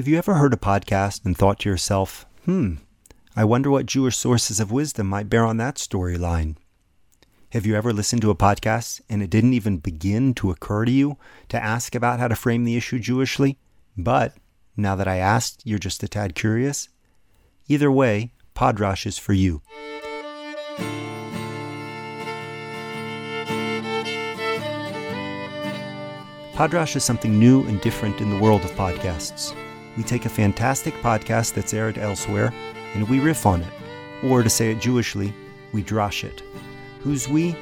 Have you ever heard a podcast and thought to yourself, hmm, I wonder what Jewish sources of wisdom might bear on that storyline? Have you ever listened to a podcast and it didn't even begin to occur to you to ask about how to frame the issue Jewishly? But now that I asked, you're just a tad curious? Either way, Podrash is for you. Podrash is something new and different in the world of podcasts. We take a fantastic podcast that's aired elsewhere and we riff on it. Or to say it Jewishly, we drosh it. Who's we?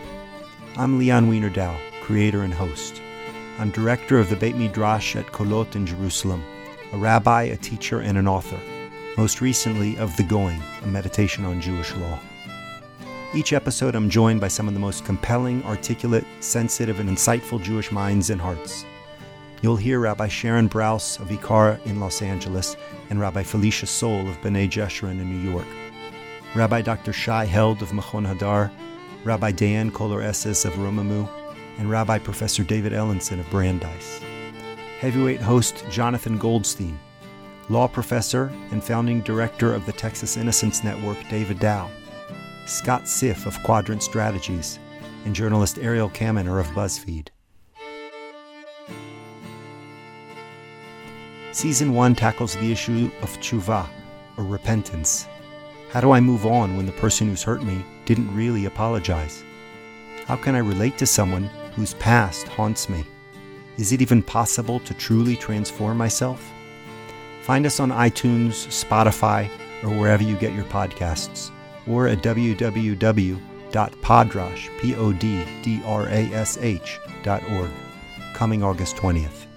I'm Leon Wiener Dow, creator and host. I'm director of the Beit Midrash at Kolot in Jerusalem, a rabbi, a teacher, and an author. Most recently of The Going, a meditation on Jewish law. Each episode, I'm joined by some of the most compelling, articulate, sensitive, and insightful Jewish minds and hearts. You'll hear Rabbi Sharon Brous of Ikar in Los Angeles and Rabbi Felicia Sol of B'nai Jeshurun in New York. Rabbi Dr. Shai Held of Machon Hadar, Rabbi Dan Kohler of Romemu, and Rabbi Professor David Ellenson of Brandeis. Heavyweight host Jonathan Goldstein, law professor and founding director of the Texas Innocence Network David Dow, Scott Siff of Quadrant Strategies, and journalist Ariel Kaminer of BuzzFeed. Season 1 tackles the issue of tshuva, or repentance. How do I move on when the person who's hurt me didn't really apologize? How can I relate to someone whose past haunts me? Is it even possible to truly transform myself? Find us on iTunes, Spotify, or wherever you get your podcasts, or at www.poddrash, P-O-D-D-R-A-S-H, dot org, coming August 20th.